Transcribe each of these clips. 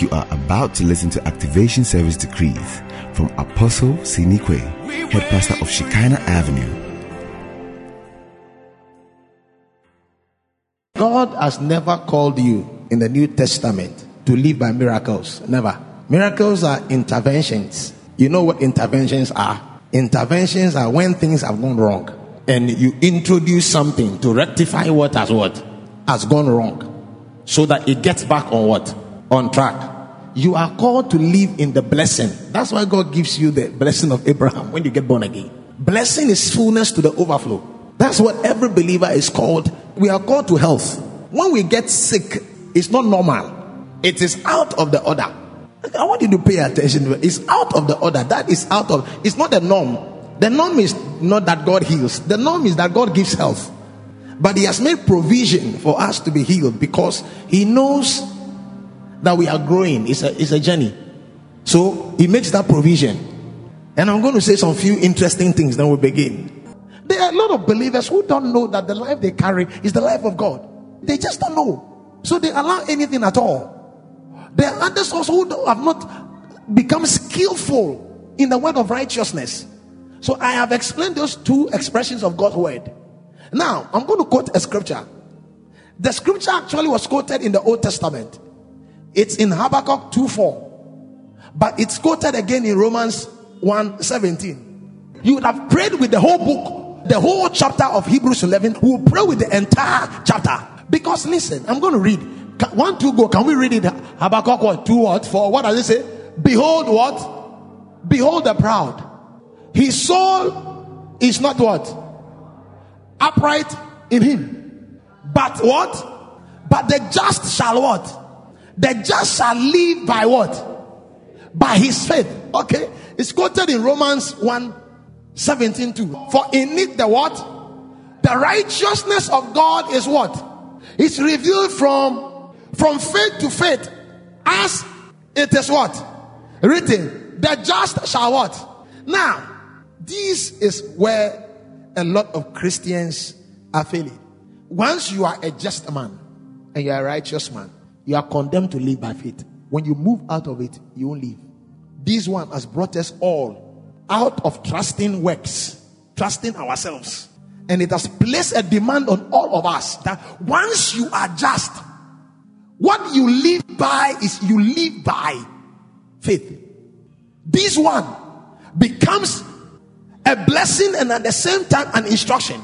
You are about to listen to Activation Service Decrees from Apostle Sinikwe, Head Pastor of Shekinah Avenue. God has never called you in the New Testament to live by miracles. Never. Miracles are interventions. You know what interventions are? Interventions are when things have gone wrong and you introduce something to rectify what has what has gone wrong so that it gets back on what on track. You are called to live in the blessing. That's why God gives you the blessing of Abraham when you get born again. Blessing is fullness to the overflow. That's what every believer is called. We are called to health. When we get sick, it's not normal. It is out of the order. I want you to pay attention. It's out of the order. That is out of. It's not the norm. The norm is not that God heals. The norm is that God gives health. But He has made provision for us to be healed because He knows that we are growing. It's a, it's a journey. So He makes that provision. And I'm going to say some few interesting things, then we begin. There are a lot of believers who don't know that the life they carry is the life of God. They just don't know. So they allow anything at all. There are others also who have not become skillful in the word of righteousness. So I have explained those two expressions of God's word. Now, I'm going to quote a scripture. The scripture actually was quoted in the Old Testament. It's in Habakkuk 2 4. But it's quoted again in Romans 1 17. You would have prayed with the whole book, the whole chapter of Hebrews 11. We will pray with the entire chapter. Because listen, I'm going to read. One, two, go. Can we read it? Habakkuk what? Two what? For what does it say? Behold what? Behold the proud. His soul is not what? Upright in him. But what? But the just shall what? The just shall live by what? By his faith. Okay. It's quoted in Romans 1 17 2. For in it the what? The righteousness of God is what? It's revealed from from faith to faith as it is what? Written. The just shall what? Now, this is where a lot of Christians are failing. Once you are a just man and you are a righteous man, you are condemned to live by faith. When you move out of it, you won't live. This one has brought us all out of trusting works, trusting ourselves. And it has placed a demand on all of us that once you are just, what you live by is you live by faith. This one becomes a blessing and at the same time an instruction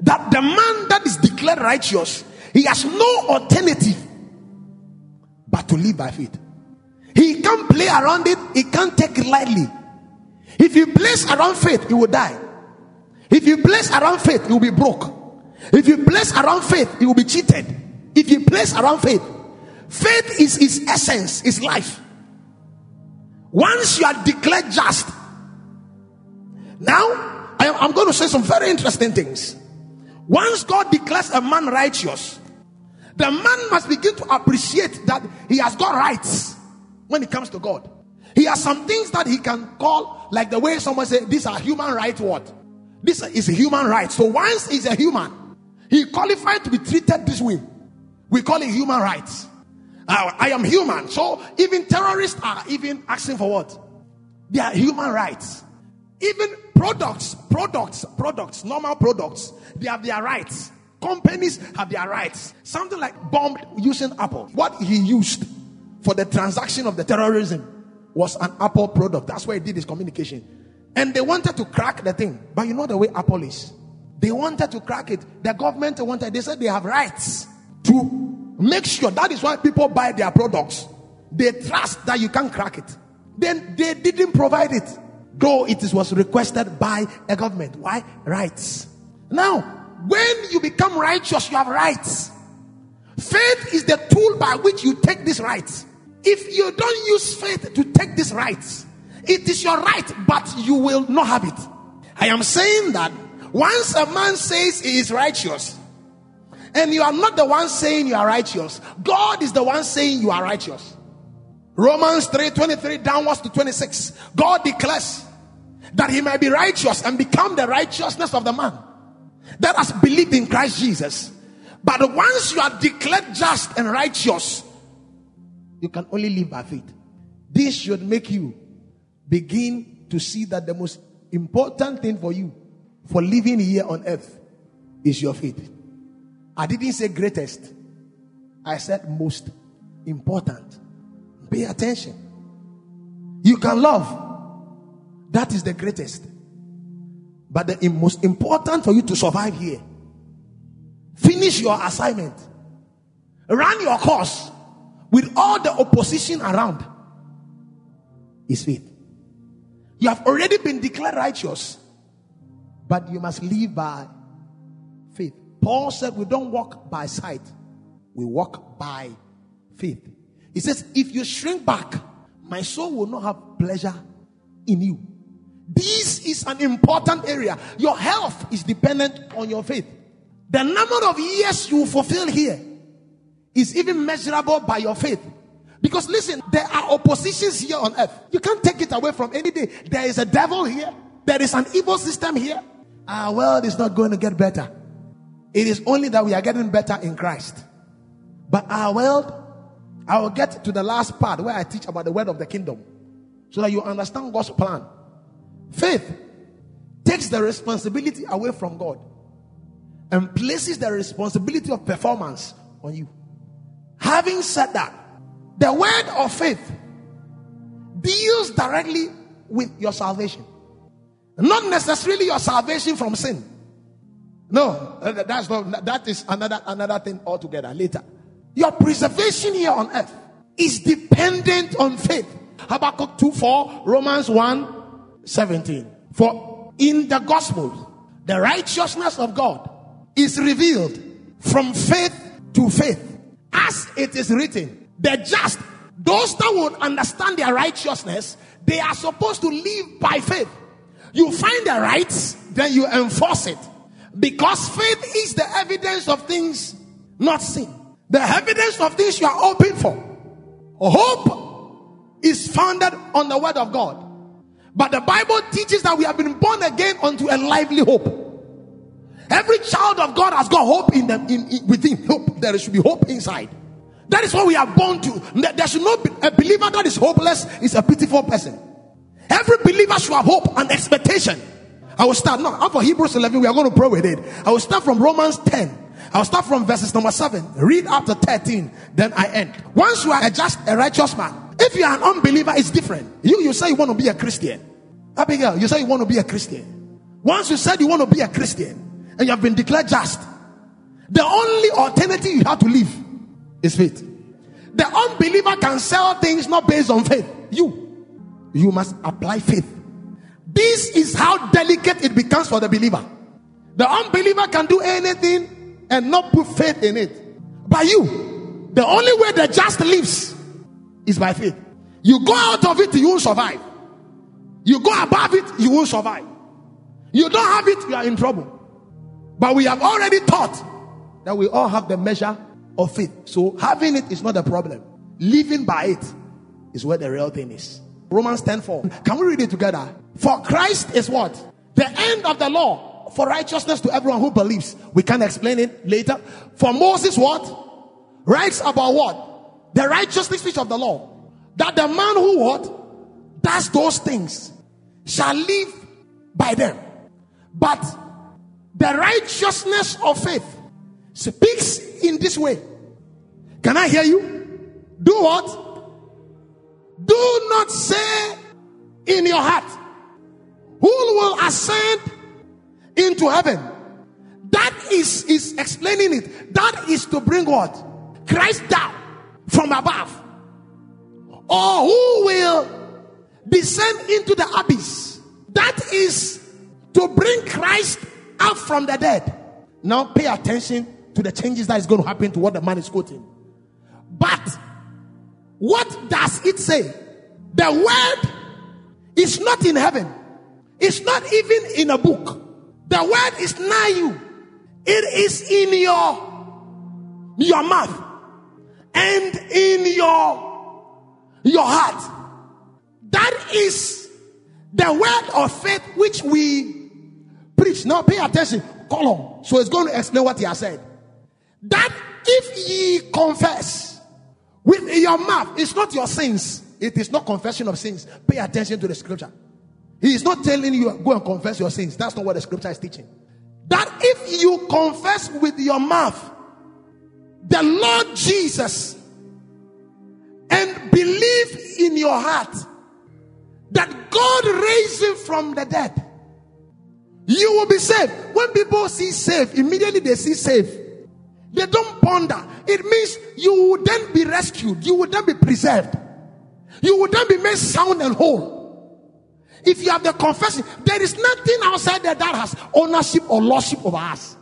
that the man that is declared righteous he has no alternative but to live by faith. He can't play around it. He can't take it lightly. If you place around faith he will die. If you place around faith he will be broke. If you place around faith he will be cheated. If you place around faith faith is his essence his life. Once you are declared just now, I, am going to say some very interesting things. Once God declares a man righteous, the man must begin to appreciate that he has got rights when it comes to God. He has some things that he can call, like the way someone say, these are human rights. What? This is a human right. So once he's a human, he qualified to be treated this way. We call it human rights. Uh, I am human. So even terrorists are even asking for what? They are human rights. Even products, products, products, normal products, they have their rights. Companies have their rights. Something like bomb using Apple. What he used for the transaction of the terrorism was an Apple product. That's why he did his communication. And they wanted to crack the thing. But you know the way Apple is. They wanted to crack it. The government wanted, they said they have rights to make sure. That is why people buy their products. They trust that you can crack it. Then they didn't provide it though it was requested by a government. Why? Rights. Now, when you become righteous, you have rights. Faith is the tool by which you take these rights. If you don't use faith to take these rights, it is your right, but you will not have it. I am saying that once a man says he is righteous, and you are not the one saying you are righteous, God is the one saying you are righteous. Romans 3 23 downwards to 26. God declares that he might be righteous and become the righteousness of the man that has believed in Christ Jesus. But once you are declared just and righteous, You can only live by faith. This should make you begin to see that the most important thing for you for living here on earth is your faith. I didn't say greatest, I said most important. Pay attention. You can love, that is the greatest. But the most important for you to survive here, finish your assignment, run your course with all the opposition around, is faith. You have already been declared righteous, but you must live by faith. Paul said, We don't walk by sight, we walk by faith. He says, If you shrink back, my soul will not have pleasure in you. This is an important area. Your health is dependent on your faith. The number of years you fulfill here is even measurable by your faith. Because listen, there are oppositions here on earth. You can't take it away from any day. There is a devil here. There is an evil system here. Our world is not going to get better. It is only that we are getting better in Christ. But our world, I will get to the last part where I teach about the word of the kingdom so that you understand God's plan. Faith takes the responsibility away from God and places the responsibility of performance on you. Having said that, the word of faith deals directly with your salvation, not necessarily your salvation from sin. No, uh, that's not, that is another, another thing altogether later. Your preservation here on earth is dependent on faith. Habakkuk 2 4, Romans 1 17. For in the gospel, the righteousness of God is revealed from faith to faith. As it is written, the just, those that would understand their righteousness, they are supposed to live by faith. You find the rights, then you enforce it. Because faith is the evidence of things not seen. The evidence of things you are hoping for. Hope is founded on the word of God. But the Bible teaches that we have been born again unto a lively hope. Every child of God has got hope in them, in, in, within. Hope. There should be hope inside. That is what we are born to. There should not be a believer that is hopeless is a pitiful person. Every believer should have hope and expectation. I will start now. For Hebrews 11, we are going to pray with it. I will start from Romans 10. I'll start from verses number 7. Read up to 13. Then I end. Once you are a just, a righteous man, if you are an unbeliever, it's different. You, you say you want to be a Christian. Abigail, you say you want to be a Christian. Once you said you want to be a Christian and you have been declared just, the only alternative you have to live is faith. The unbeliever can sell things not based on faith. You, you must apply faith. This is how delicate it becomes for the believer. The unbeliever can do anything and not put faith in it. But you, the only way the just lives is by faith. You go out of it, you won't survive. You go above it, you won't survive. You don't have it, you are in trouble. But we have already taught that we all have the measure of faith. So having it is not a problem. Living by it is where the real thing is. Romans 10 4. Can we read it together? For Christ is what? The end of the law for righteousness to everyone who believes. We can explain it later. For Moses, what? Writes about what? The righteousness which of the law. That the man who what? Does those things shall live by them. But the righteousness of faith speaks in this way. Can I hear you? Do what? Do not say in your heart, Who will ascend into heaven? That is, is explaining it. That is to bring what? Christ down from above. Or who will descend into the abyss? That is to bring Christ up from the dead. Now pay attention to the changes that is going to happen to what the man is quoting. But what does it say? The word is not in heaven. It's not even in a book. The word is nigh you. It is in your your mouth and in your your heart. That is the word of faith which we preach. Now pay attention. Column. So it's going to explain what he has said. That if ye confess With your mouth, it's not your sins. It is not confession of sins. Pay attention to the scripture. He is not telling you go and confess your sins. That's not what the scripture is teaching. That if you confess with your mouth the Lord Jesus and believe in your heart that God raised him from the dead, you will be saved. When people see safe, immediately they see safe. They don't ponder. It means you will then be rescued. You will then be preserved. You will then be made sound and whole. If you have the confession, there is nothing outside there that has ownership or lordship over us.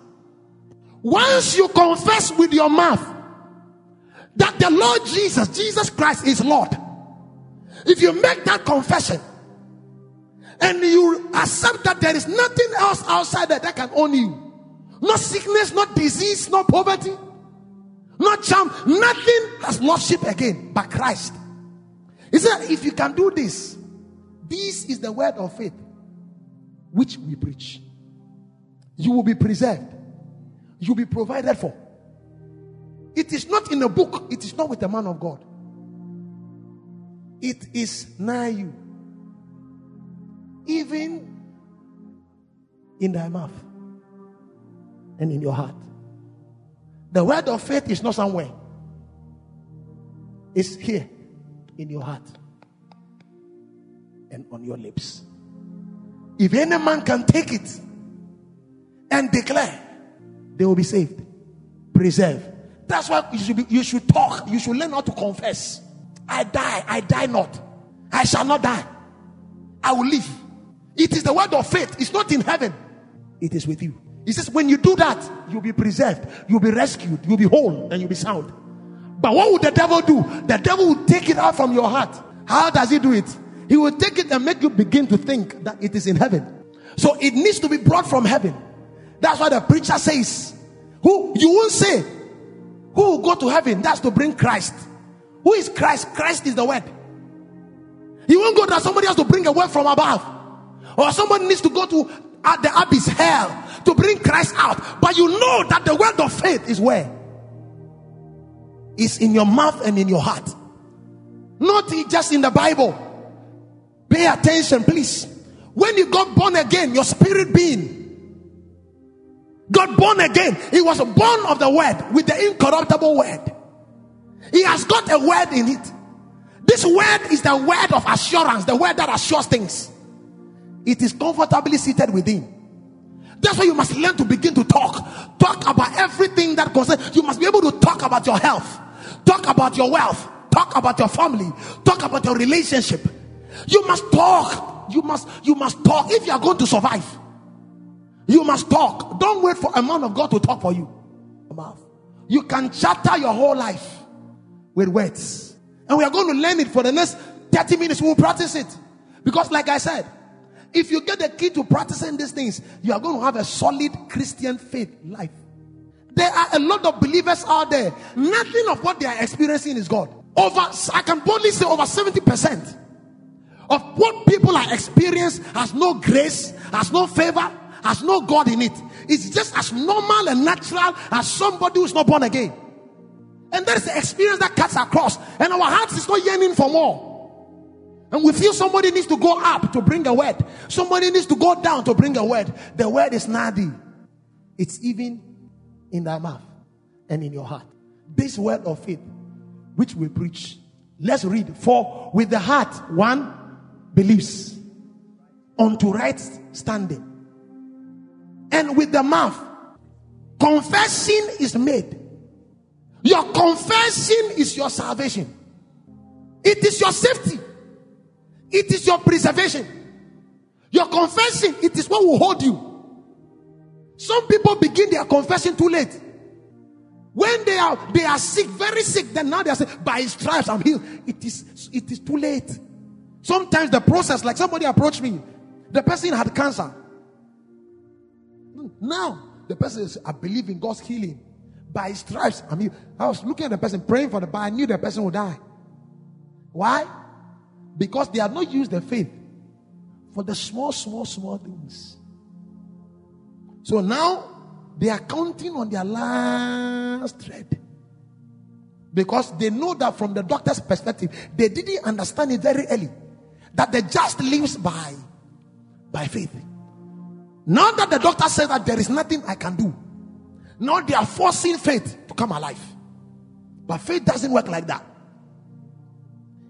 Once you confess with your mouth that the Lord Jesus, Jesus Christ is Lord, if you make that confession and you accept that there is nothing else outside there that can own you, not sickness, not disease, not poverty, not charm, nothing has lordship again but Christ. He said, if you can do this, this is the word of faith which we preach. You will be preserved, you will be provided for. It is not in a book, it is not with a man of God. It is nigh you, even in thy mouth and in your heart. The word of faith is not somewhere, it's here in your heart and on your lips. If any man can take it and declare, they will be saved, preserved. That's why you should, be, you should talk. You should learn how to confess. I die, I die not. I shall not die. I will live. It is the word of faith. It's not in heaven. It is with you. He says, when you do that, you'll be preserved, you'll be rescued, you'll be whole, and you'll be sound. But what would the devil do? The devil will take it out from your heart. How does he do it? He will take it and make you begin to think that it is in heaven. So it needs to be brought from heaven. That's why the preacher says, Who you won't say, Who will go to heaven? That's to bring Christ. Who is Christ? Christ is the word. You won't go that somebody has to bring a word from above, or somebody needs to go to uh, the abyss hell to bring Christ out. But you know that the word of faith is where? Is in your mouth and in your heart, not just in the Bible. Pay attention, please. When you got born again, your spirit being got born again. He was born of the word with the incorruptible word. He has got a word in it. This word is the word of assurance, the word that assures things. It is comfortably seated within. That's why you must learn to begin to talk. Talk about everything that concerns. You must be able to talk about your health, talk about your wealth, talk about your family, talk about your relationship, you must talk. You must, you must talk if you are going to survive. You must talk. Don't wait for a man of God to talk for you. You can chatter your whole life with words. And we are going to learn it for the next 30 minutes. We will practice it. Because, like I said, if you get the key to practicing these things, you are going to have a solid Christian faith life. There are a lot of believers out there. Nothing of what they are experiencing is God. Over, I can boldly say over 70% of what people are experiencing has no grace, has no favor, has no God in it. It's just as normal and natural as somebody who's not born again. And there's the experience that cuts across, and our hearts is not yearning for more. And we feel somebody needs to go up to bring a word, somebody needs to go down to bring a word. The word is nadi, it's even in thy mouth and in your heart. This word of faith, which we preach. Let's read. For with the heart, one believes unto right standing. And with the mouth, confession is made. Your confession is your salvation. It is your safety. It is your preservation. Your confession, it is what will hold you. Some people begin their confession too late. When they are they are sick, very sick, then now they are saying, by his stripes I'm healed. It is it is too late. Sometimes the process, like somebody approached me, the person had cancer. Now, the person says, I believe in God's healing. By his stripes, I mean, I was looking at the person, praying for the, but I knew the person would die. Why? Because they had not used their faith for the small, small, small things. So now they are counting on their last thread. Because they know that from the doctor's perspective, they didn't understand it very early. That the just lives by, by faith. Now that the doctor says that there is nothing I can do, now they are forcing faith to come alive. But faith doesn't work like that.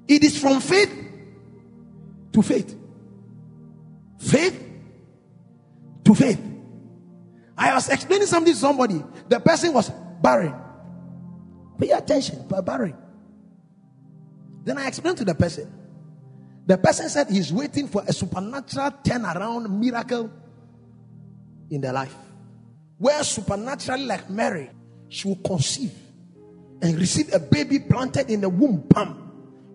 It is from faith to faith. Faith to faith. I was explaining something to somebody. The person was barren. Pay attention, barren. Then I explained to the person. The person said he's waiting for a supernatural turnaround miracle in their life. Where supernaturally, like Mary, she will conceive and receive a baby planted in the womb, pam.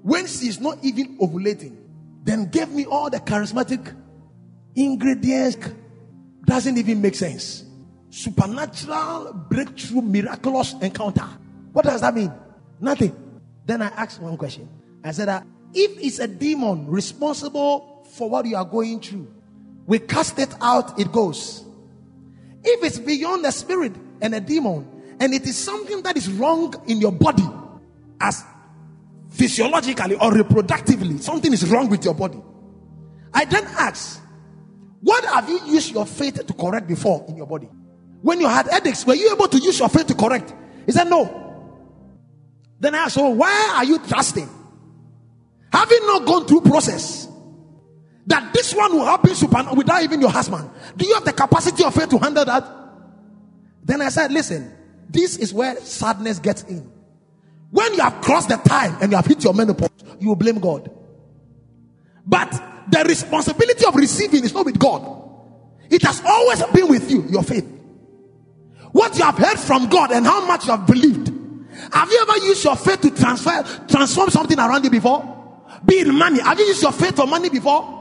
When she is not even ovulating, then gave me all the charismatic ingredients. Doesn't even make sense. Supernatural breakthrough, miraculous encounter. What does that mean? Nothing. Then I asked one question. I said that if it's a demon responsible for what you are going through, we cast it out, it goes. If it's beyond the spirit and a demon, and it is something that is wrong in your body, as physiologically or reproductively, something is wrong with your body. I then ask, what have you used your faith to correct before in your body? When you had headaches, were you able to use your faith to correct? He said, no. Then I asked, so why are you trusting? You not gone through process? That this one will happen super without even your husband. Do you have the capacity of faith to handle that? Then I said, listen, this is where sadness gets in. When you have crossed the time and you have hit your menopause, you will blame God. But the responsibility of receiving is not with God. It has always been with you, your faith. What you have heard from God and how much you have believed. Have you ever used your faith to transfer, transform something around you before? Be it money. Have you used your faith for money before?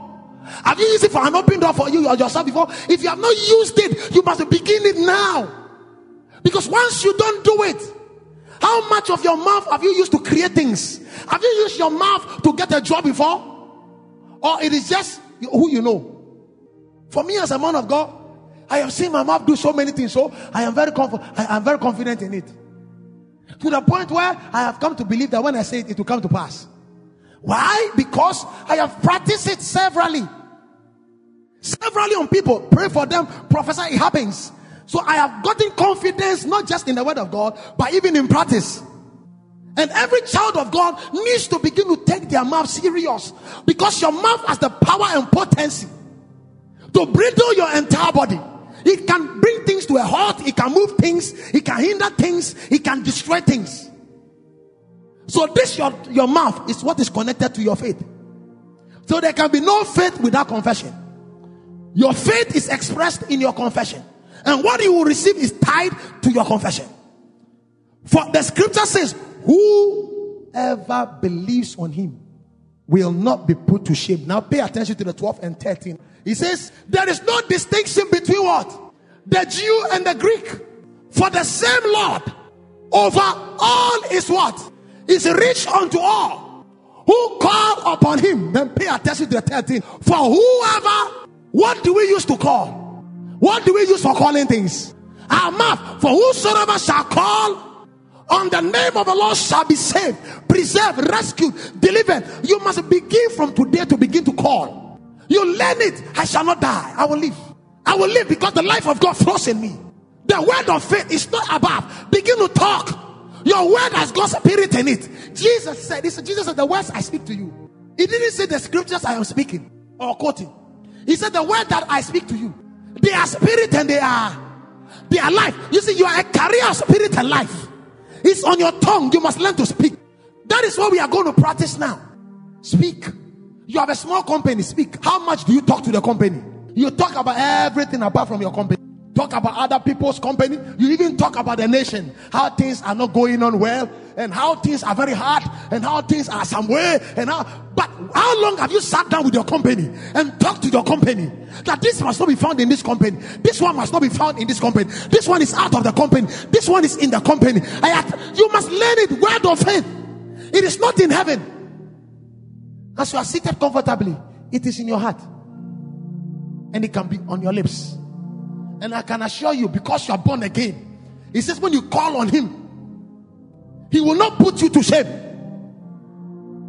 Have you used it for an open door for you or yourself before? If you have not used it, you must begin it now. Because once you don't do it, how much of your mouth have you used to create things? Have you used your mouth to get a job before? Or it is just who you know? For me, as a man of God, I have seen my mouth do so many things, so I am very. I am very confident in it. To the point where I have come to believe that when I say it, it will come to pass. Why? Because I have practiced it severally. Severally on people. Pray for them. Prophesy. It happens. So I have gotten confidence not just in the word of God, but even in practice. And every child of God needs to begin to take their mouth serious because your mouth has the power and potency to bridle your entire body. It can bring things to a halt, it can move things, it can hinder things, it can destroy things. So this your, your mouth is what is connected to your faith. So there can be no faith without confession. Your faith is expressed in your confession. And what you will receive is tied to your confession. For the scripture says, Whoever believes on him will not be put to shame. Now pay attention to the 12 and 13. He says, There is no distinction between what? The Jew and the Greek. For the same Lord over all is what? Is rich unto all who call upon him. Then pay attention to the 13. For whoever, what do we use to call? What do we use for calling things? Our mouth. For whosoever shall call on the name of the Lord shall be saved, preserved, rescued, delivered. You must begin from today to begin to call. You learn it. I shall not die. I will live. I will live because the life of God flows in me. The word of faith is not above. Begin to talk. Your word has God's spirit in it. Jesus said, this, Jesus said, the words I speak to you. He didn't say the scriptures I am speaking or quoting. He said, the word that I speak to you. They are spirit and they are they are life. You see, you are a carrier of spirit and life. It's on your tongue. You must learn to speak. That is what we are going to practice now. Speak. You have a small company. Speak. How much do you talk to the company? You talk about everything apart from your company talk about other people's company. You even talk about the nation, how things are not going on well, and how things are very hard, and how things are some way, and how. But how long have you sat down with your company and talked to your company that this must not be found in this company, this one must not be found in this company, this one is out of the company, this one is in the company. I have, you must learn it word of faith. It is not in heaven. As you are seated comfortably, it is in your heart, and it can be on your lips. And I can assure you, because you are born again, he says, when you call on him, He will not put you to shame.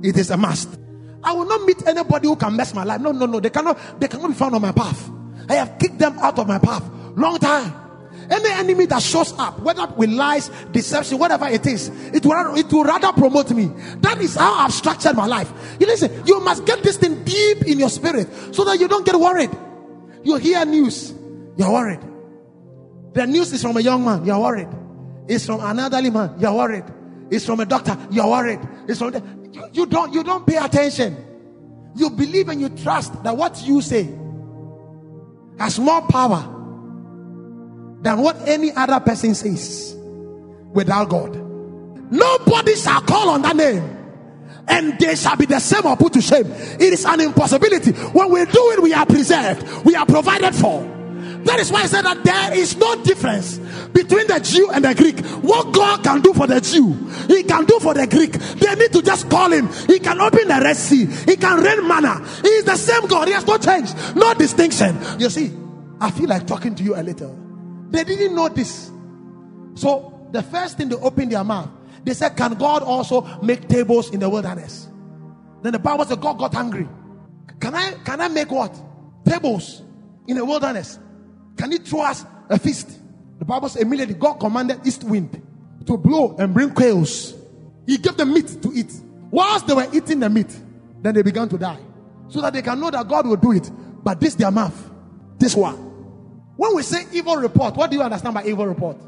It is a must. I will not meet anybody who can mess my life. No, no, no. They cannot, they cannot be found on my path. I have kicked them out of my path. Long time. Any enemy that shows up, whether with lies, deception, whatever it is, it will, it will rather promote me. That is how I've structured my life. You listen, you must get this thing deep in your spirit so that you don't get worried. You hear news, you're worried. The news is from a young man, you're worried. It's from an elderly man, you're worried. It's from a doctor, you're worried. It's from the, you, you don't you don't pay attention. You believe and you trust that what you say has more power than what any other person says without God. Nobody shall call on that name and they shall be the same or put to shame. It is an impossibility. When we do it, we are preserved, we are provided for. That is why I said that there is no difference between the Jew and the Greek. What God can do for the Jew, He can do for the Greek. They need to just call Him. He can open the Red Sea. He can rain manna. He is the same God. He has no change, no distinction. You see, I feel like talking to you a little. They didn't know this. So the first thing they opened their mouth, they said, Can God also make tables in the wilderness? Then the Bible said God got angry. Can I can I make what? Tables in the wilderness. Can he throw us a feast? Bible says immediately God commanded east wind to blow and bring quails. He gave them meat to eat. Whilst they were eating the meat, then they began to die. So that they can know that God will do it. But this their mouth. This one. When we say evil report, what do you understand by evil report?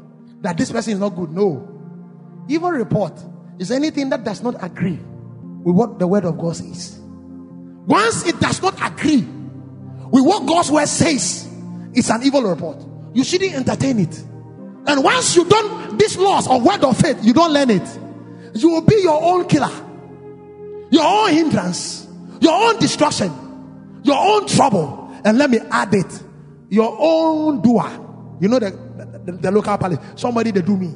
That this person is not good. No. Evil report is anything that does not agree with what the word of God says. Once it does not agree with what God's word says, it's an evil report. You shouldn't entertain it. And once you don't, this laws of word of faith, you don't learn it. You will be your own killer, your own hindrance, your own destruction, your own trouble. And let me add it your own doer. You know the, the, the local palace. Somebody they do me.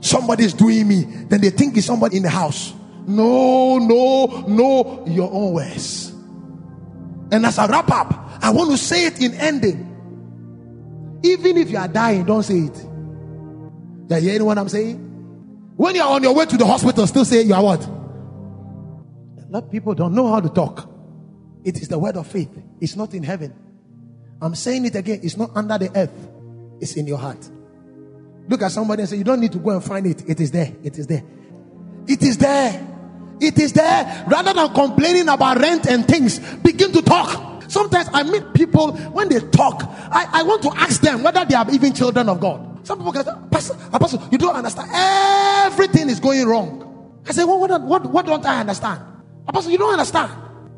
Somebody is doing me. Then they think it's somebody in the house. No, no, no, your own ways. And as I wrap up, I want to say it in ending. Even if you are dying, don't say it. You hearing what I'm saying? When you are on your way to the hospital, still say you are what? A lot of people don't know how to talk. It is the word of faith. It's not in heaven. I'm saying it again. It's not under the earth. It's in your heart. Look at somebody and say, You don't need to go and find it. It is there. It is there. It is there. It is there. Rather than complaining about rent and things, begin to talk. Sometimes I meet people when they talk, I, I want to ask them whether they are even children of God. Some people can say, Pastor, Pastor, you don't understand. Everything is going wrong. I say, well, what, what, what don't I understand? Pastor, you don't understand.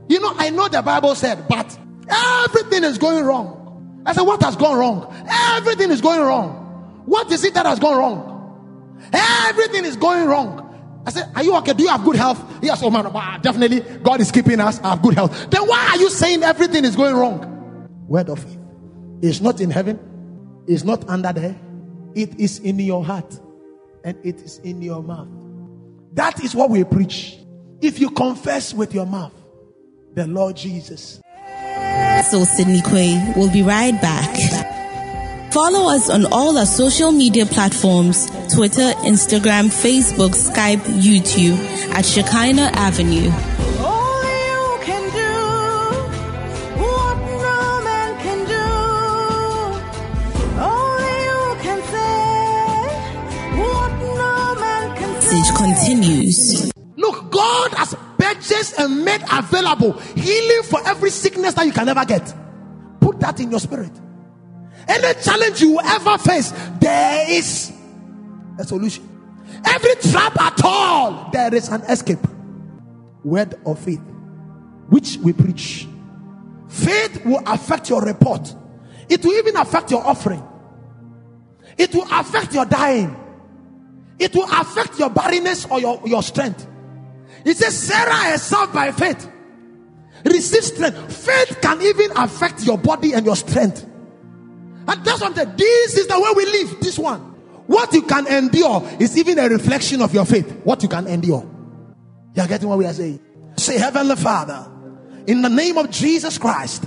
You know, I know the Bible said, but everything is going wrong. I said, what has gone wrong? Everything is going wrong. What is it that has gone wrong? Everything is going wrong. I said, Are you okay? Do you have good health? Yes, oh man, uh, definitely. God is keeping us. I have good health. Then why are you saying everything is going wrong? Word of faith. It's not in heaven, it's not under there. It is in your heart and it is in your mouth. That is what we preach. If you confess with your mouth the Lord Jesus. So, Sydney Quay will be right back. Follow us on all our social media platforms Twitter, Instagram, Facebook, Skype, YouTube at Shekinah Avenue. Only you can do what no man can do. Only you can say what no man can say. The continues. Look, God has purchased and made available healing for every sickness that you can ever get. Put that in your spirit. Any challenge you ever face, there is a solution. Every trap at all, there is an escape. Word of faith, which we preach. Faith will affect your report, it will even affect your offering, it will affect your dying, it will affect your barrenness or your, your strength. It says, Sarah herself by faith receive strength. Faith can even affect your body and your strength. And that's what I'm. This is the way we live. This one. What you can endure is even a reflection of your faith. What you can endure. You're getting what we are saying? Say, Heavenly Father, in the name of Jesus Christ,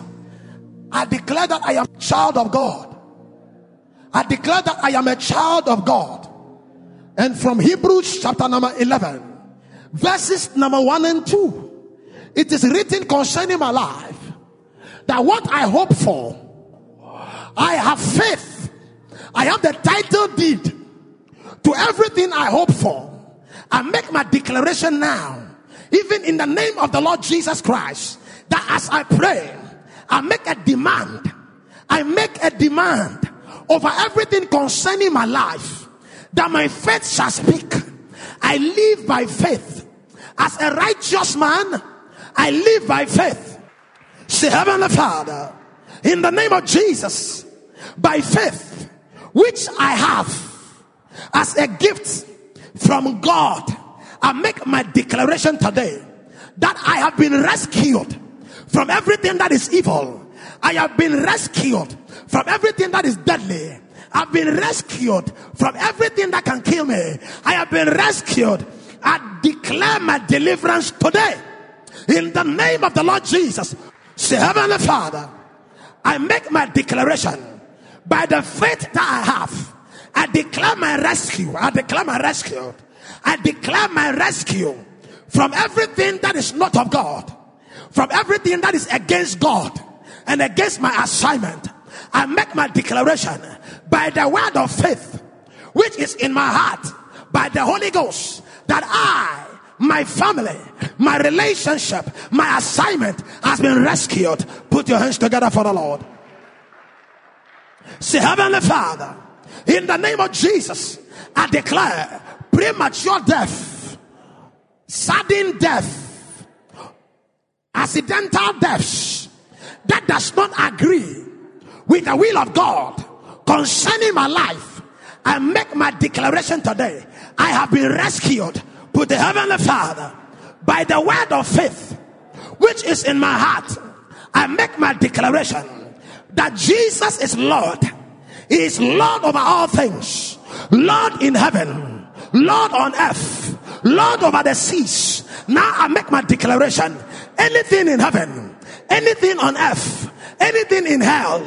I declare that I am a child of God. I declare that I am a child of God. And from Hebrews chapter number 11, verses number 1 and 2, it is written concerning my life that what I hope for, I have faith. I have the title deed to everything I hope for. I make my declaration now, even in the name of the Lord Jesus Christ, that as I pray, I make a demand. I make a demand over everything concerning my life that my faith shall speak. I live by faith. As a righteous man, I live by faith. Say, Heavenly Father, in the name of Jesus, by faith, which I have as a gift from God, I make my declaration today that I have been rescued from everything that is evil. I have been rescued from everything that is deadly. I've been rescued from everything that can kill me. I have been rescued. I declare my deliverance today in the name of the Lord Jesus. Say, Heavenly Father, I make my declaration by the faith that I have. I declare my rescue. I declare my rescue. I declare my rescue from everything that is not of God, from everything that is against God and against my assignment. I make my declaration by the word of faith, which is in my heart, by the Holy Ghost, that I, my family, my relationship, my assignment has been rescued. Put your hands together for the Lord. Say, Heavenly Father, in the name of Jesus, I declare premature death, sudden death, accidental deaths that does not agree with the will of God concerning my life. I make my declaration today. I have been rescued. Put the Heavenly Father by the word of faith, which is in my heart. I make my declaration that Jesus is Lord. He is Lord over all things. Lord in heaven. Lord on earth. Lord over the seas. Now I make my declaration. Anything in heaven, anything on earth, anything in hell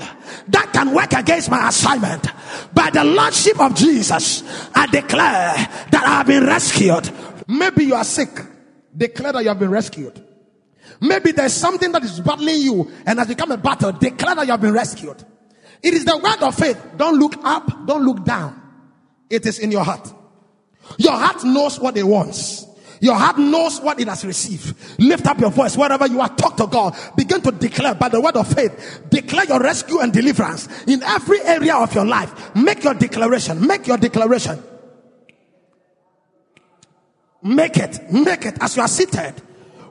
that can work against my assignment by the Lordship of Jesus, I declare that I have been rescued. Maybe you are sick. Declare that you have been rescued. Maybe there's something that is battling you and has become a battle. Declare that you have been rescued. It is the word of faith. Don't look up, don't look down. It is in your heart. Your heart knows what it wants. Your heart knows what it has received. Lift up your voice wherever you are. Talk to God. Begin to declare by the word of faith. Declare your rescue and deliverance in every area of your life. Make your declaration. Make your declaration. Make it. Make it as you are seated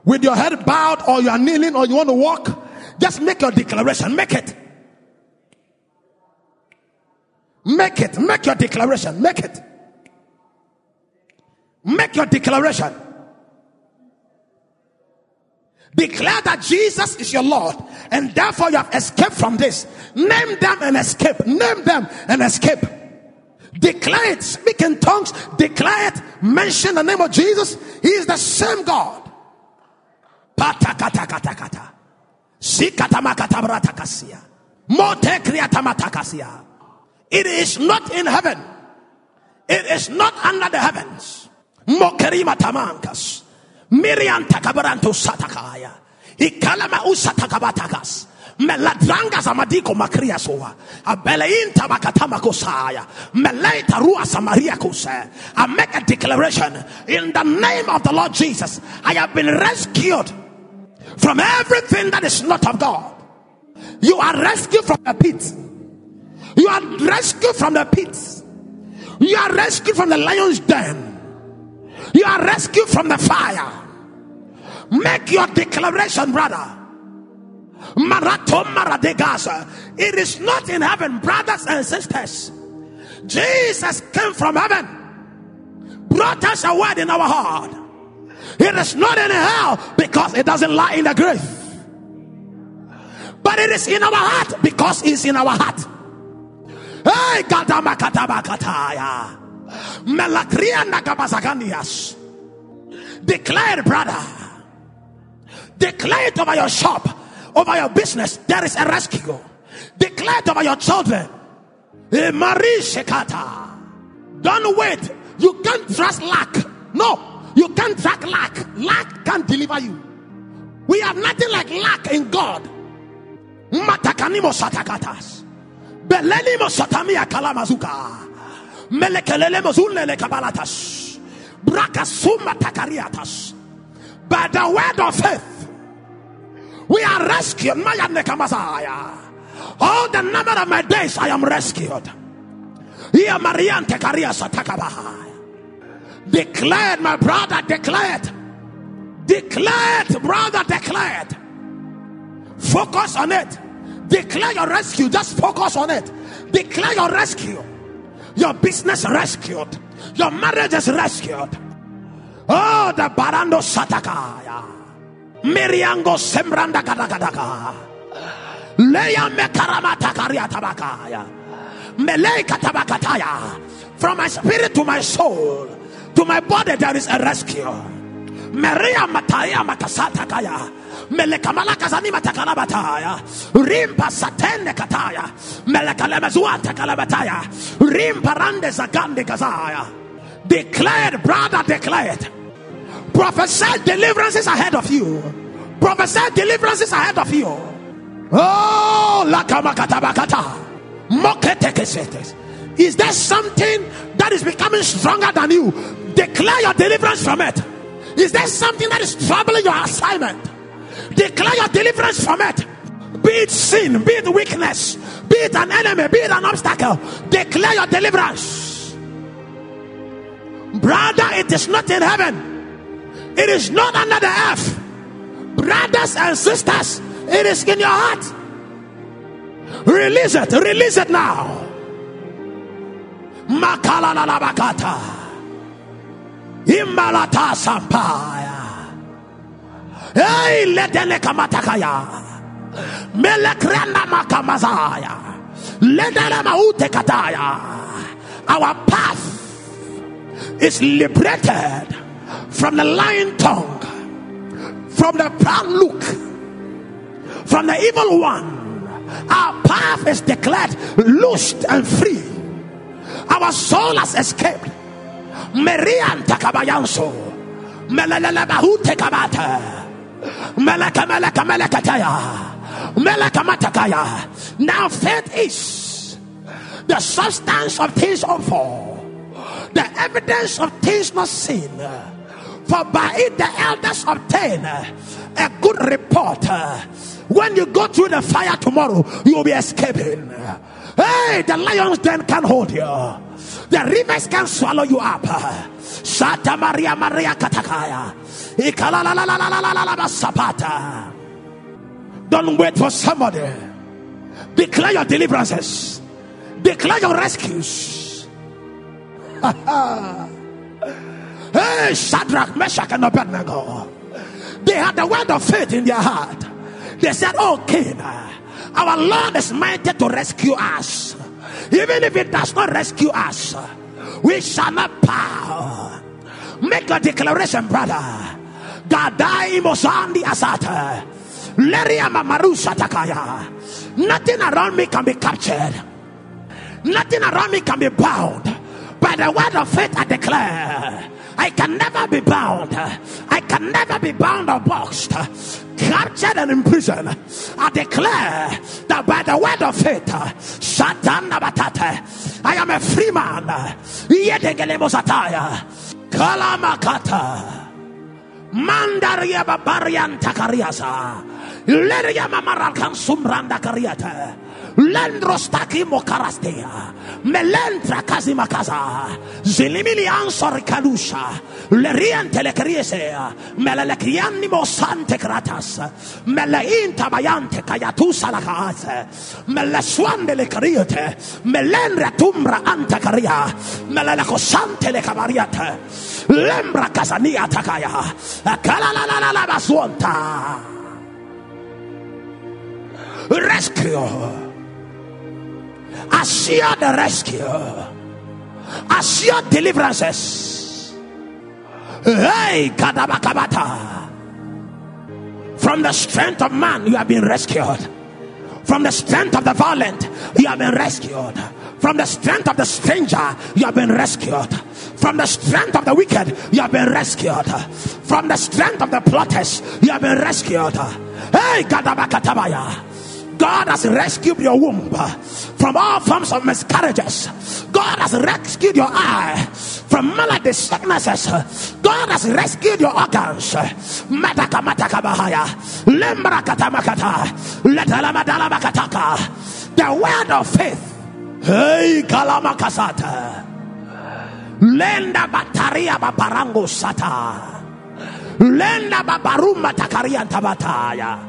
with your head bowed or you are kneeling or you want to walk. Just make your declaration. Make it. Make it. Make your declaration. Make it. Make your declaration. Declare that Jesus is your Lord and therefore you have escaped from this. Name them and escape. Name them and escape. Declare it. Speak in tongues. Declare it. Mention the name of Jesus. He is the same God. It is not in heaven. It is not under the heavens. Mokerima tamankas. Miriam takabaranto satakaya. Ikalama usatakabatakas. Meladrangas amadiko makria soa. Makatama kosaya. Meleita rua samaria kose. I make a declaration in the name of the Lord Jesus. I have been rescued from everything that is not of God. You are rescued from the pit. You are rescued from the pits. You are rescued from the lion's den. You are rescued from the fire. Make your declaration, brother. It is not in heaven, brothers and sisters. Jesus came from heaven, brought us a word in our heart. It is not in hell because it doesn't lie in the grave. But it is in our heart because it's in our heart. Hey, Kabazagandias. Declare, brother. Declare it over your shop, over your business. There is a rescue. Declare it over your children. Eh, Shekata. Don't wait You can't trust luck. No, you can't track luck. Luck can't deliver you. We have nothing like luck in God. Matakanimo satakatas. Belenimo satamia kalamazuka. Melekelele mozulele kabalatas. Brakasuma takariatas. By the word of faith, we are rescued. Maya nekamasaya. All the number of my days I am rescued. Here Mariante Karia Satakabaha. Declared, my brother, declared. Declared, brother, declared. Focus on it. Declare your rescue. Just focus on it. Declare your rescue. Your business rescued. Your marriage is rescued. Oh, the Barando Satakaya. Miriango Sembranda Kadakadaka. Leia Mekaramata Karia Tabakaya. Melei Katabakataya. From my spirit to my soul, to my body, there is a rescue. Maria Mataya Makasata Kaya. Melekamala Kazani Matakalabataya. Rimpa Satene Kataya. Melekalemezua Takalabataya. Rimpa Rande Zagande Kazaya. Declared, brother, declared. Prophesy deliverances ahead of you. Prophesy deliverances ahead of you. Oh, Lakamakata Moketekesetes. Is there something that is becoming stronger than you? Declare your deliverance from it. Is there something that is troubling your assignment? Declare your deliverance from it. Be it sin, be it weakness, be it an enemy, be it an obstacle. Declare your deliverance. Brother, it is not in heaven, it is not under the earth. Brothers and sisters, it is in your heart. Release it, release it now. Makala la la bakata. Imbalata sampaya. Hey, ledele kamatakaya. Melekrenda makamazaya. Ledele maute kataya. Our path is liberated from the lying tongue, from the proud look, from the evil one. Our path is declared loosed and free. Our soul has escaped. Merian takabayanso. Melelele bahute kabata. Meleka meleka melekataya. Meleka matakaya. Now faith is the substance of things hoped the evidence of things not seen. For by it the elders obtain a good report. When you go through the fire tomorrow, you will be escaping. Hey, the lions then can hold you. The rivers can swallow you up. Santa Maria Maria Katakaya. Sapata. Don't wait for somebody. Declare your deliverances. Declare your rescues. hey, Shadrach, Meshach, and Abednego. They had the word of faith in their heart. They said, Oh, King, our Lord is mighty to rescue us. Even if it does not rescue us, we shall not bow. Make a declaration, brother. Gadai Mosandi Asata. Leria Mamarusha Takaya. Nothing around me can be captured. Nothing around me can be bound. By the word of faith, I declare. I can never be bound. I can never be bound or boxed, captured and imprisoned. I declare that by the word of faith, Satan I am a free man. Kalamakata. Mandaria babarian takariasa. Leria mamarakan sumbranda kariata. Lendros takimo karastea. Melentra kazimakaza. Zilimili ansor kalusha. Leriente le kriesea. Melelekiani mosante kratas. Meleinta bayante kayatusa la kaase. Meleswande le kriete. Melenra tumbra anta karia. Melelekosante le kabariate. Lembra kazania takaya. Akala la la la la baswanta. Rescue. Assure the rescue. Assure deliverances. Hey, Kadabakabata. From the strength of man, you have been rescued. From the strength of the violent, you have been rescued. From the strength of the stranger, you have been rescued. From the strength of the wicked, you have been rescued. From the strength of the plotters, you have been rescued. Hey, Gadabakatabaya. God has rescued your womb from all forms of miscarriages. God has rescued your eye from malady sicknesses. God has rescued your organs. Mataka mataka bahaya. Lembra katamakata. Letalamadala makataka. The word of faith. Hey, Kalamakasata. Lenda bataria babarango sata. Lenda babarumba takaria tabataya.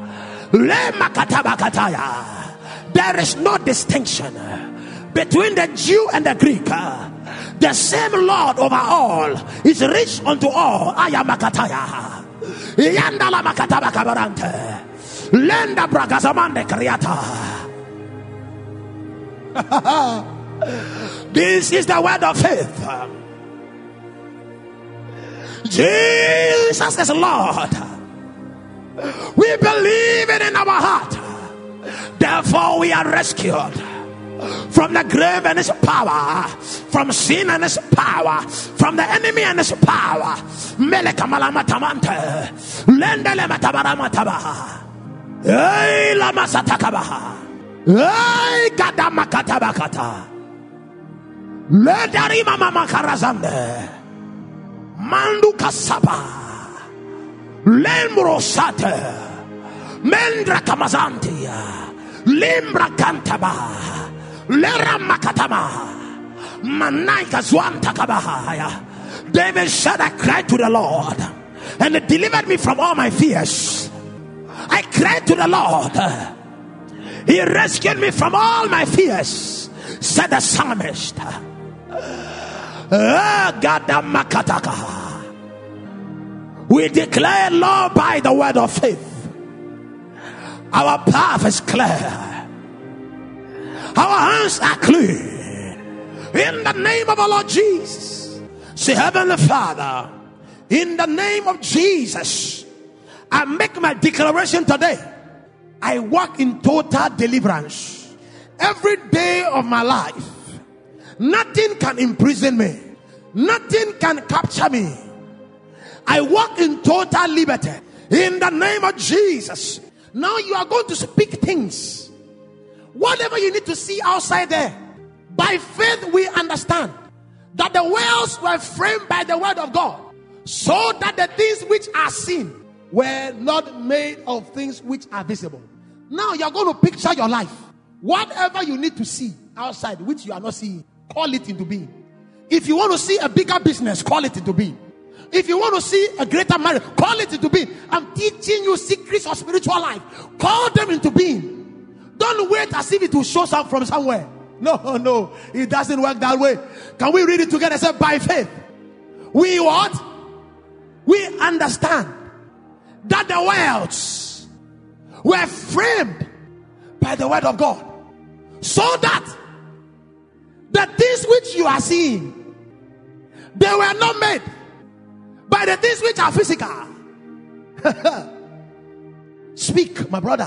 There is no distinction between the Jew and the Greek. The same Lord over all is rich unto all. Ayamakataya. Yandala makataba kabarante. Lenda bragazamande kriata. this is the word of faith. Jesus is Lord. We believe it in our heart. Therefore, we are rescued from the grave and its power, from sin and its power, from the enemy and its power. Mandu kasaba. Lembrosate Mendra Kamazantia Limbra Kantaba Lera Makatama Manaika Zwanta Kabahaya David said I cried to the Lord and it delivered me from all my fears. I cried to the Lord. He rescued me from all my fears, said the psalmist. Ah, Gadamakataka. We declare law by the word of faith. Our path is clear. Our hands are clean. In the name of our Lord Jesus. Say, Heavenly Father, in the name of Jesus, I make my declaration today. I walk in total deliverance. Every day of my life, nothing can imprison me, nothing can capture me. I walk in total liberty in the name of Jesus. Now you are going to speak things. Whatever you need to see outside there, by faith we understand that the worlds were framed by the word of God, so that the things which are seen were not made of things which are visible. Now you are going to picture your life. Whatever you need to see outside, which you are not seeing, call it into being. If you want to see a bigger business, call it into being. If you want to see a greater marriage, call it into being. I'm teaching you secrets of spiritual life. Call them into being. Don't wait as if it will show up from somewhere. No, no, it doesn't work that way. Can we read it together? Say, by faith, we what? We understand that the worlds were framed by the word of God, so that the things which you are seeing, they were not made by the things which are physical. Speak, my brother.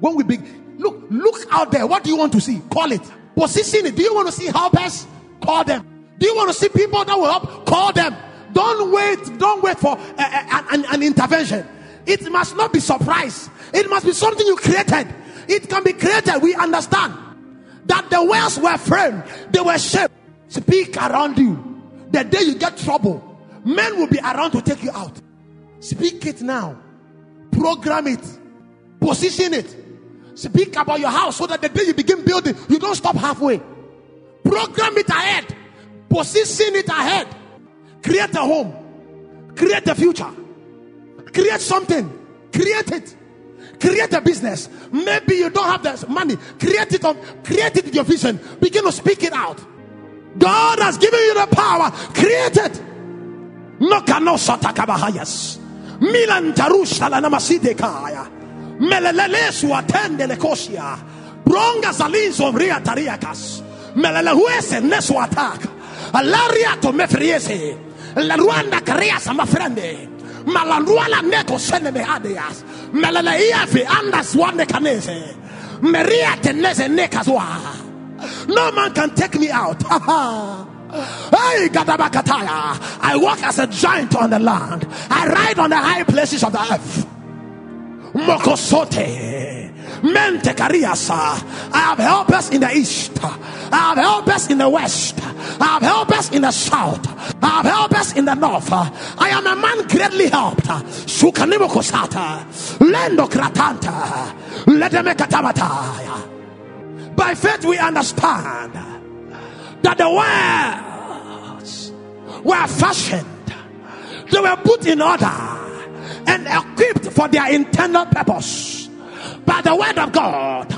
When we begin, look, look out there. What do you want to see? Call it. Position it. Do you want to see helpers? Call them. Do you want to see people that will help? Call them. Don't wait. Don't wait for uh, uh, an, an intervention. It must not be surprise. It must be something you created. It can be created. We understand that the wells were framed. They were shaped. Speak around you. The day you get trouble, Men will be around to take you out. Speak it now. Program it. Position it. Speak about your house so that the day you begin building, you don't stop halfway. Program it ahead. Position it ahead. Create a home. Create a future. Create something. Create it. Create a business. Maybe you don't have the money. Create it on create it in your vision. Begin to speak it out. God has given you the power. Create it. No canosa takabahayas. Milan tarusha la namaside kaya. Melelesu atende le kosia. Bronga zalizo ria. Melelehuese nesu atak. Alaria to mefriese. La Ruanda caria sama frende. Malanduala neko sene me adeas. Andas wande kanese. Meria tenese nekazwa. No man can take me out. Hey. I walk as a giant on the land. I ride on the high places of the earth. Mokosote. Mente Kariasa. I have helpers in the east. I have helpers in the west. I have helpers in the south. I have helpers in the north. I am a man greatly helped. Sukanimo Kosata. Lendo Kratanta. Ledemekatabata. By faith, we understand that the words were fashioned, they were put in order and equipped for their intended purpose by the word of God.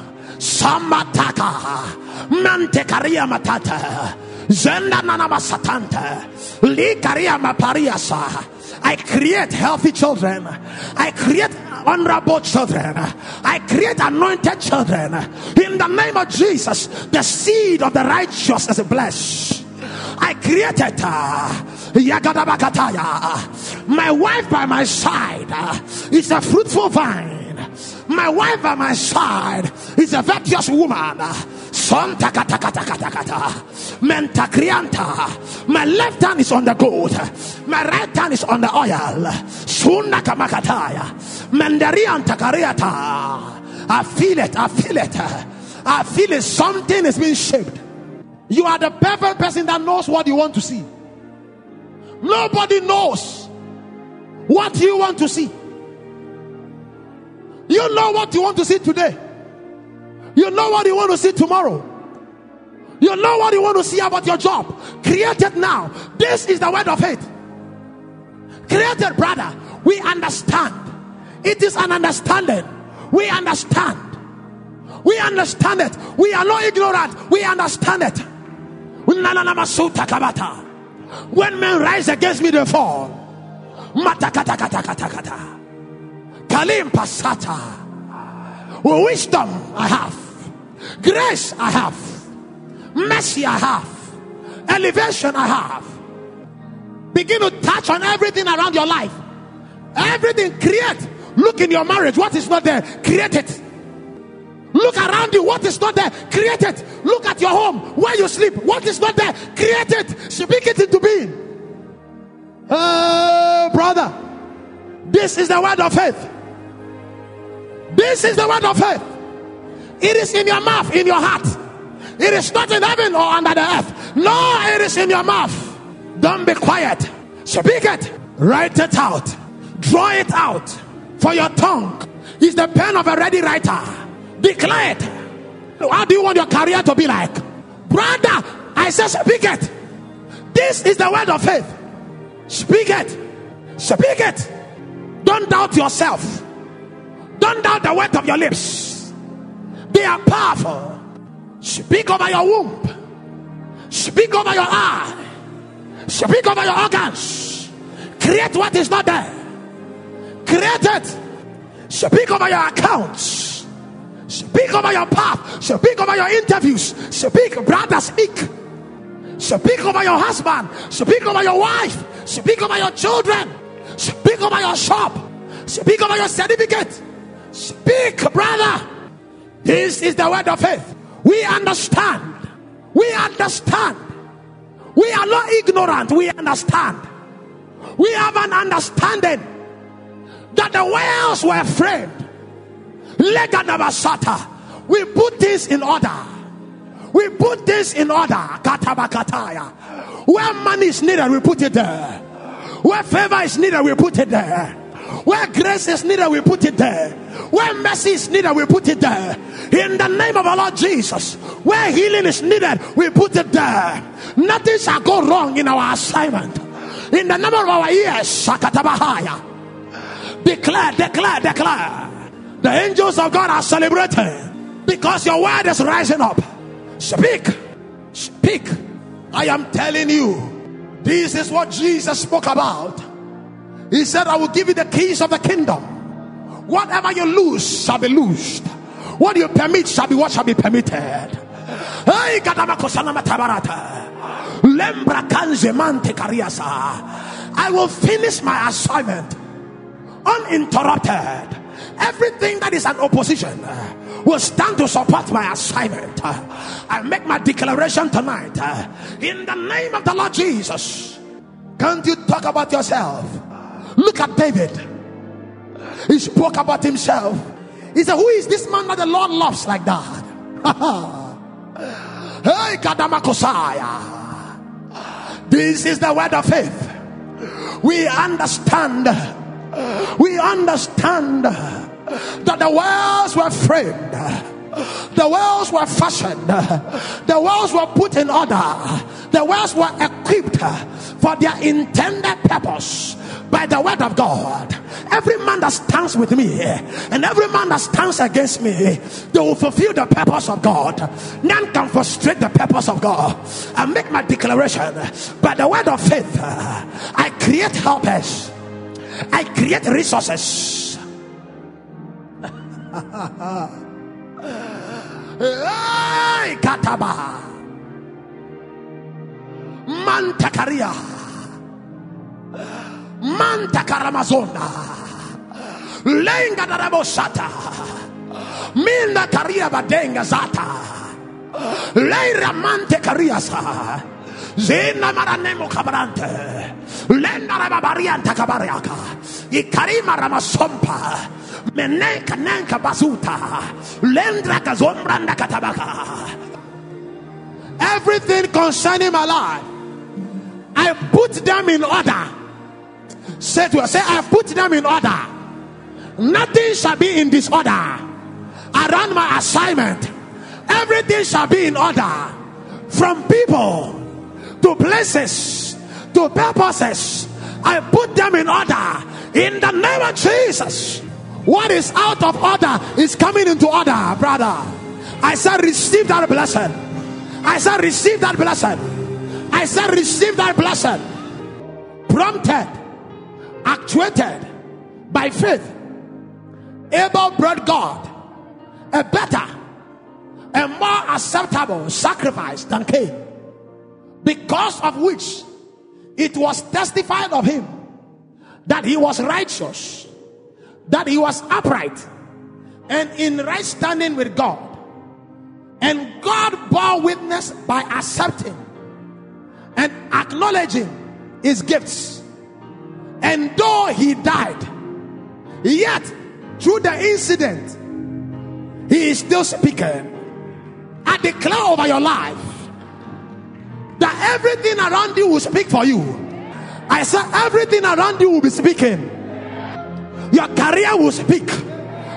Samataka Mantekaria Matata Zenda Nanama Satanta Likaria Mapariasa. I create healthy children. I create honorable children. I create anointed children. In the name of Jesus, the seed of the righteous is blessed. I created uh, my wife by my side uh, is a fruitful vine. My wife by my side is a virtuous woman. Sonta kata kata kata kata. Menta krianta. My left hand is on the gold. My right hand is on the oil. Sunda kamakataya. Mendarianta kariata. I feel it. I feel it. I feel it. Something is being shaped. You are the perfect person that knows what you want to see. Nobody knows what you want to see. You know what you want to see today. You know what you want to see tomorrow. You know what you want to see about your job. Create it now. This is the word of faith. Create it, brother. We understand. It is an understanding. We understand. We understand it. We are not ignorant. We understand it. When men rise against me, they fall. Kalim pasata. Wisdom I have. Grace I have. Mercy I have. Elevation I have. Begin to touch on everything around your life. Everything create. Look in your marriage. What is not there? Create it. Look around you. What is not there? Create it. Look at your home where you sleep. What is not there? Create it. Speak it into being. Oh, brother. This is the word of faith. This is the word of faith. It is in your mouth, in your heart. It is not in heaven or under the earth. No, it is in your mouth. Don't be quiet. Speak it. Write it out. Draw it out. For your tongue is the pen of a ready writer. Declare it. How do you want your career to be like? Brother, I say speak it. This is the word of faith. Speak it. Speak it. Don't doubt yourself. Don't doubt the word of your lips. They are powerful. Speak over your womb. Speak over your eye. Speak over your organs. Create what is not there. Create it. Speak over your accounts. Speak over your path. Speak over your interviews. Speak, brother, speak. Speak over your husband. Speak over your wife. Speak over your children. Speak over your shop. Speak over your certificate. Speak, brother. This is the word of faith. We understand. We understand. We are not ignorant. We understand. We have an understanding that the whales were framed. Legadabasata. We put this in order. We put this in order. Katabakataya. Where money is needed, we put it there. Where favor is needed, we put it there. Where grace is needed, we put it there. Where mercy is needed, we put it there. In the name of our Lord Jesus. Where healing is needed, we put it there. Nothing shall go wrong in our assignment. In the number of our years, Shakatabahaya. Declare, declare, declare. The angels of God are celebrating because your word is rising up. Speak, speak. I am telling you, this is what Jesus spoke about. He said, I will give you the keys of the kingdom. Whatever you lose shall be loosed. What you permit shall be what shall be permitted. I will finish my assignment uninterrupted. Everything that is an opposition will stand to support my assignment. I make my declaration tonight in the name of the Lord Jesus. Can't you talk about yourself? Look at David. He spoke about himself. He said, Who is this man that the Lord loves like that? hey, Kadamakosaya. This is the word of faith. We understand. We understand that the worlds were framed, the wells were fashioned, the wells were put in order, the wells were equipped for their intended purpose by the word of God. Every man that stands with me and every man that stands against me, they will fulfill the purpose of God. None can frustrate the purpose of God. I make my declaration by the word of faith. I create helpers, I create resources. hey, Kataba. Mantakaria. Mantakaramazona. Lenga darabosata. Minda karia badenga zata. Leira mante kariasa. Zina maranemo kabarante. Lenda rababarianta kabariaka. Ikarima ramasompa. Menenka nenka bazuta. Lendra kazombranda katabaka. Everything concerning my life, I put them in order. Say to her, say, I put them in order. Nothing shall be in disorder around my assignment. Everything shall be in order from people to places to purposes. I put them in order in the name of Jesus. What is out of order is coming into order, brother. I said, receive that blessing. I said, receive that blessing. I said, receive that blessing. Prompted, actuated by faith, Abel brought God a better and more acceptable sacrifice than Cain, because of which it was testified of him that he was righteous, that he was upright, and in right standing with God. And God bore witness by accepting and acknowledging his gifts. And though he died, yet through the incident, he is still speaking. I declare over your life that everything around you will speak for you. I said, everything around you will be speaking. Your career will speak,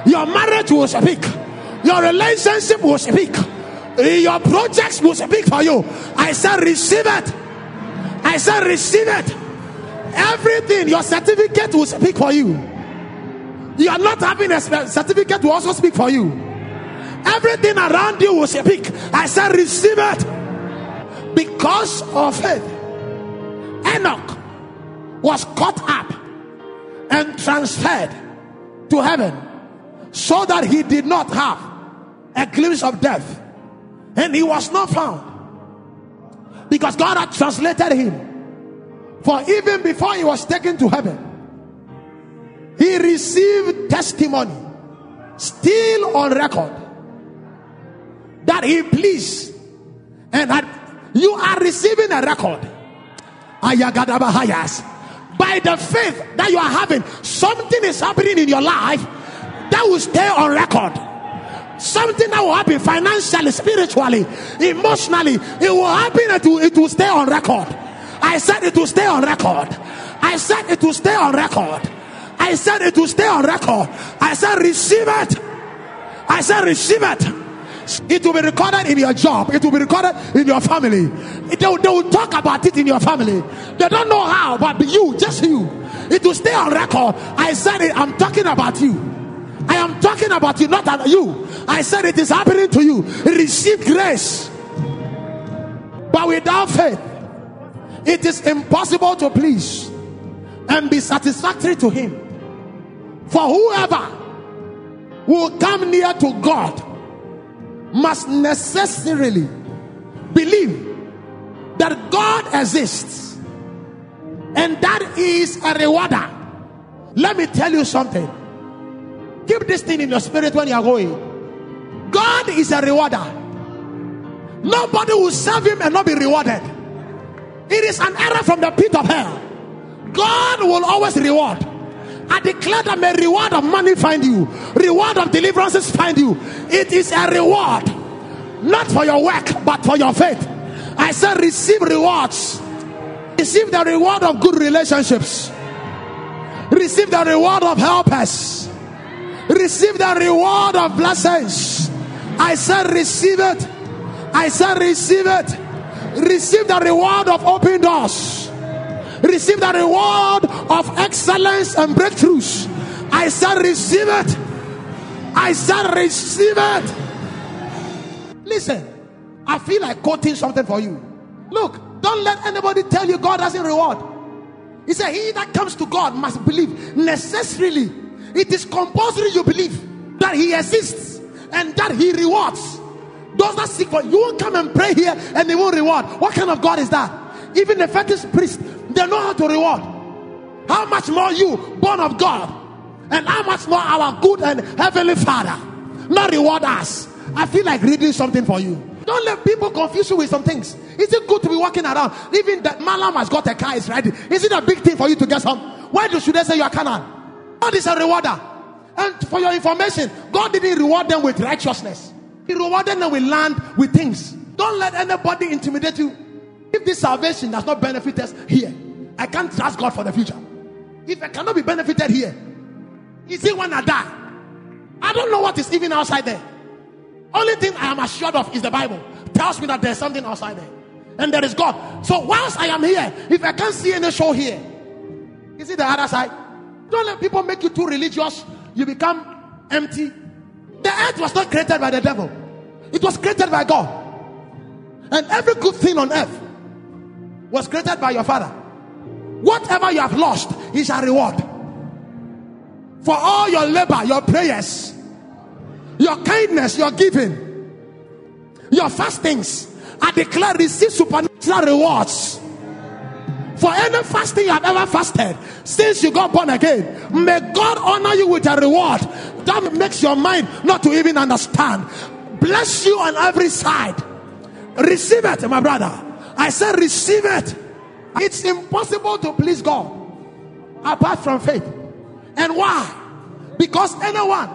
your marriage will speak, your relationship will speak, eh, your projects will speak for you. I said, receive it. I said, receive it. Everything, your certificate will speak for you. You are not having a certificate will also speak for you. Everything around you will speak. I said, receive it. Because of faith, Enoch was caught up and transferred to heaven so that he did not have a glimpse of death. And he was not found because God had translated him. For even before he was taken to heaven, he received testimony still on record that he pleased and that you are receiving a record by the faith that you are having something is happening in your life that will stay on record something that will happen financially spiritually emotionally it will happen will, it will stay on record i said it will stay on record i said it will stay on record I said it will stay on record. I said receive it. I said receive it. It will be recorded in your job. It will be recorded in your family. They will, they will talk about it in your family. They don't know how, but you, just you. It will stay on record. I said it. I'm talking about you. I am talking about you, not about you. I said it is happening to you. Receive grace. But without faith, it is impossible to please and be satisfactory to Him. For whoever will come near to God must necessarily believe that God exists and that is a rewarder. Let me tell you something. Keep this thing in your spirit when you are going. God is a rewarder. Nobody will serve him and not be rewarded. It is an error from the pit of hell. God will always reward. I declare that may reward of money find you, reward of deliverances find you. It is a reward, not for your work, but for your faith. I said, receive rewards. Receive the reward of good relationships. Receive the reward of helpers. Receive the reward of blessings. I said, receive it. I said, receive it. Receive the reward of open doors. Receive the reward of excellence and breakthroughs. I said, receive it. I said, receive it. Listen, I feel like quoting something for you. Look, don't let anybody tell you God doesn't reward. He said, He that comes to God must believe necessarily. It is compulsory you believe that He exists and that He rewards. Those that seek for you won't come and pray here and they won't reward. What kind of God is that? Even the fetish priest, they know how to reward. How much more you, born of God, and how much more our good and heavenly Father, not reward us. I feel like reading something for you. Don't let people confuse you with some things. Is it good to be walking around? Even that Malam has got a car, is ready. Is it a big thing for you to get some? Why do, you should they say you are Canaan? God is a rewarder. And for your information, God didn't reward them with righteousness. He rewarded them with land, with things. Don't let anybody intimidate you. If this salvation does not benefit us here, I can't trust God for the future. If I cannot be benefited here, is it when I die? I don't know what is even outside there. Only thing I am assured of is the Bible. Tells me that there's something outside there. And there is God. So whilst I am here, if I can't see any show here, is it the other side? Don't let people make you too religious. You become empty. The earth was not created by the devil, it was created by God. And every good thing on earth was created by your father. Whatever you have lost is a reward for all your labor, your prayers, your kindness, your giving, your fastings. I declare receive supernatural rewards for any fasting you have ever fasted since you got born again. May God honor you with a reward that makes your mind not to even understand. Bless you on every side. Receive it, my brother. I said, receive it. It's impossible to please God apart from faith. And why? Because anyone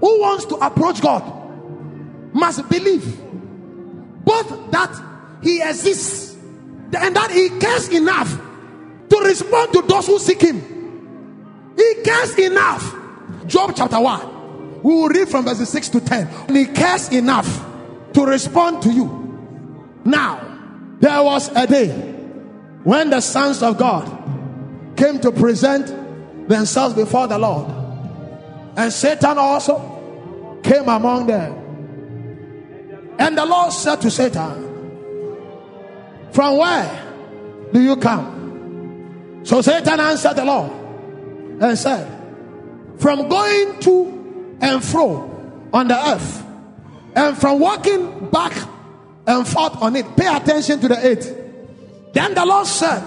who wants to approach God must believe both that He exists and that He cares enough to respond to those who seek Him. He cares enough. Job chapter 1. We will read from verses 6 to 10. And he cares enough to respond to you. Now, there was a day when the sons of God came to present themselves before the Lord, and Satan also came among them. And the Lord said to Satan, From where do you come? So Satan answered the Lord and said, From going to and fro on the earth, and from walking back and forth on it. Pay attention to the eight. Then the Lord said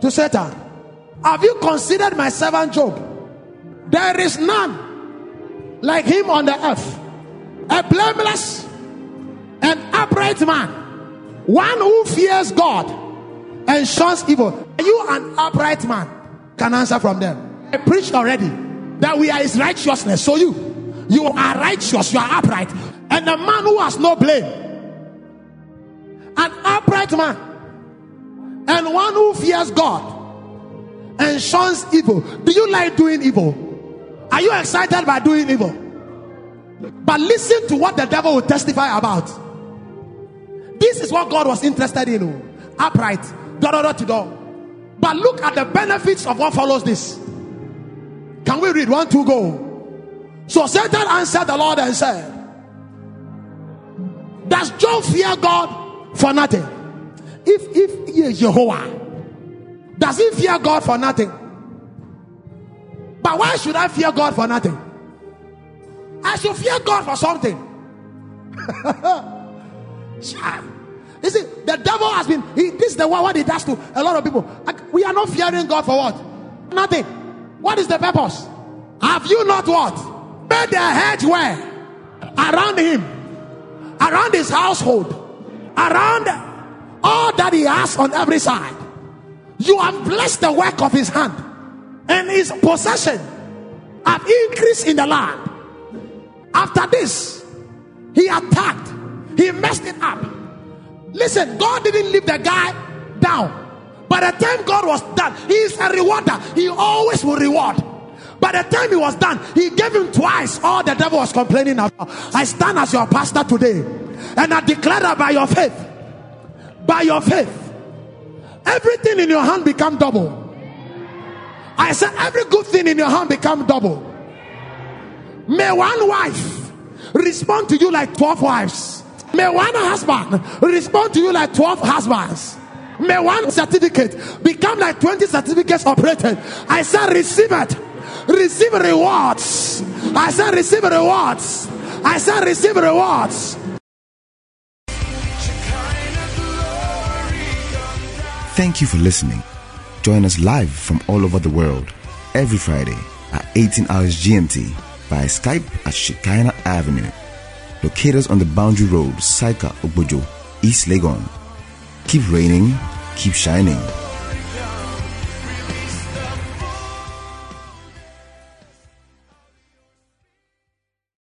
to Satan, Have you considered my servant Job? There is none like him on the earth, a blameless and upright man, one who fears God and shuns evil. Are you an upright man? Can answer from them. I preached already that we are his righteousness. So you, you are righteous, you are upright, and a man who has no blame an upright man and one who fears God and shuns evil. Do you like doing evil? Are you excited by doing evil? But listen to what the devil will testify about. This is what God was interested in. Upright, door, door, to. But look at the benefits of what follows this. Can we read one, two, go? So Satan answered the Lord and said, Does Job fear God for nothing? If if he is Jehovah, does he fear God for nothing? But why should I fear God for nothing? I should fear God for something. You see, the devil has been, he, this is the what he does to a lot of people. Like, we are not fearing God for what? Nothing. What is the purpose? Have you not what? Made the hedge where? Around him around his household, around all that he has on every side. You have blessed the work of his hand, and his possession have increased in the land. After this, he attacked, he messed it up. Listen, God didn't leave the guy down. By the time God was done, He is a rewarder. He always will reward. By the time he was done, he gave him twice all the devil was complaining about. I stand as your pastor today and I declare that by your faith, by your faith, everything in your hand become double. I said, every good thing in your hand become double. May one wife respond to you like 12 wives. May one husband respond to you like 12 husbands. May one certificate become like 20 certificates operated. I said, receive it. Receive rewards. I said, receive rewards. I said, receive rewards. Thank you for listening. Join us live from all over the world every Friday at 18 hours GMT by Skype at Shekinah Avenue. Locate us on the Boundary Road, Saika, Obojo, East Legon. Keep raining, keep shining.